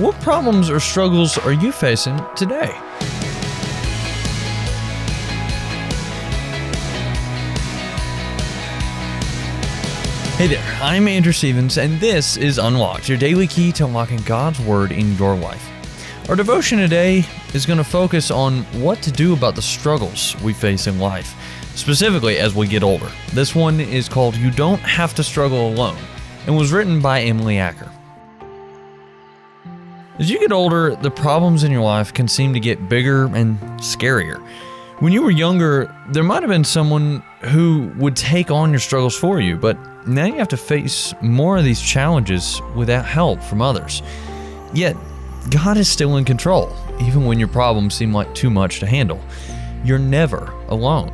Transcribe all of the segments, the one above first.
What problems or struggles are you facing today? Hey there, I'm Andrew Stevens, and this is Unlocked, your daily key to unlocking God's Word in your life. Our devotion today is going to focus on what to do about the struggles we face in life, specifically as we get older. This one is called You Don't Have to Struggle Alone and was written by Emily Acker. As you get older, the problems in your life can seem to get bigger and scarier. When you were younger, there might have been someone who would take on your struggles for you, but now you have to face more of these challenges without help from others. Yet, God is still in control, even when your problems seem like too much to handle. You're never alone.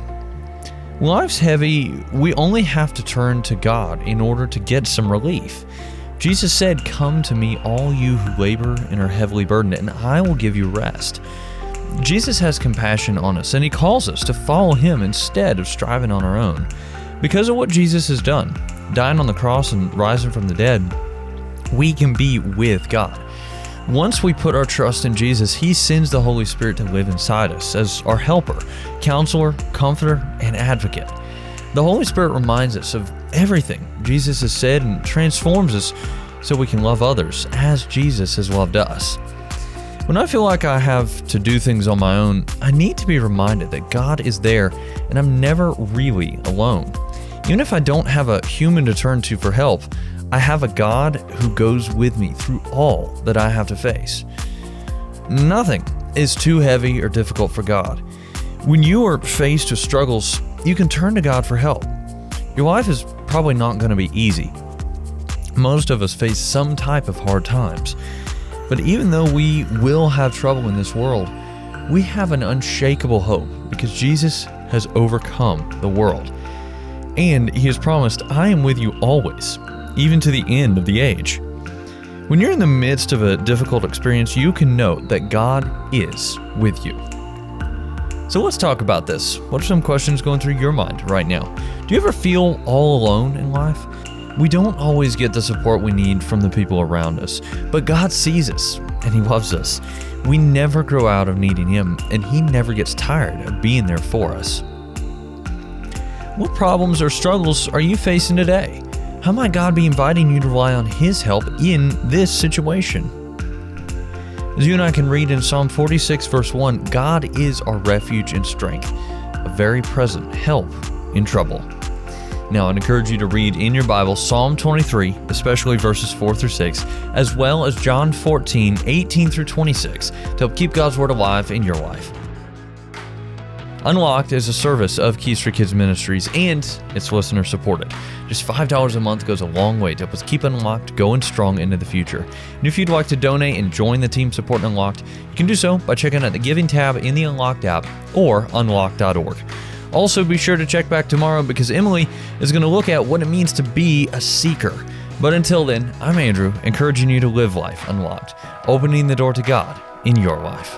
When life's heavy, we only have to turn to God in order to get some relief. Jesus said, Come to me, all you who labor and are heavily burdened, and I will give you rest. Jesus has compassion on us, and he calls us to follow him instead of striving on our own. Because of what Jesus has done, dying on the cross and rising from the dead, we can be with God. Once we put our trust in Jesus, He sends the Holy Spirit to live inside us as our helper, counselor, comforter, and advocate. The Holy Spirit reminds us of everything Jesus has said and transforms us so we can love others as Jesus has loved us. When I feel like I have to do things on my own, I need to be reminded that God is there and I'm never really alone. Even if I don't have a human to turn to for help, I have a God who goes with me through all that I have to face. Nothing is too heavy or difficult for God. When you are faced with struggles, you can turn to God for help. Your life is probably not going to be easy. Most of us face some type of hard times. But even though we will have trouble in this world, we have an unshakable hope because Jesus has overcome the world. And he has promised, I am with you always, even to the end of the age. When you're in the midst of a difficult experience, you can know that God is with you. So let's talk about this. What are some questions going through your mind right now? Do you ever feel all alone in life? We don't always get the support we need from the people around us, but God sees us and He loves us. We never grow out of needing Him, and He never gets tired of being there for us. What problems or struggles are you facing today? How might God be inviting you to rely on His help in this situation? As you and I can read in Psalm 46, verse 1, God is our refuge and strength, a very present help in trouble. Now, I'd encourage you to read in your Bible Psalm 23, especially verses 4 through 6, as well as John 14, 18 through 26, to help keep God's Word alive in your life. Unlocked is a service of Keys for Kids Ministries and it's listener supported. Just $5 a month goes a long way to help us keep Unlocked going strong into the future. And if you'd like to donate and join the team supporting Unlocked, you can do so by checking out the Giving tab in the Unlocked app or unlocked.org. Also, be sure to check back tomorrow because Emily is going to look at what it means to be a seeker. But until then, I'm Andrew, encouraging you to live life unlocked, opening the door to God in your life.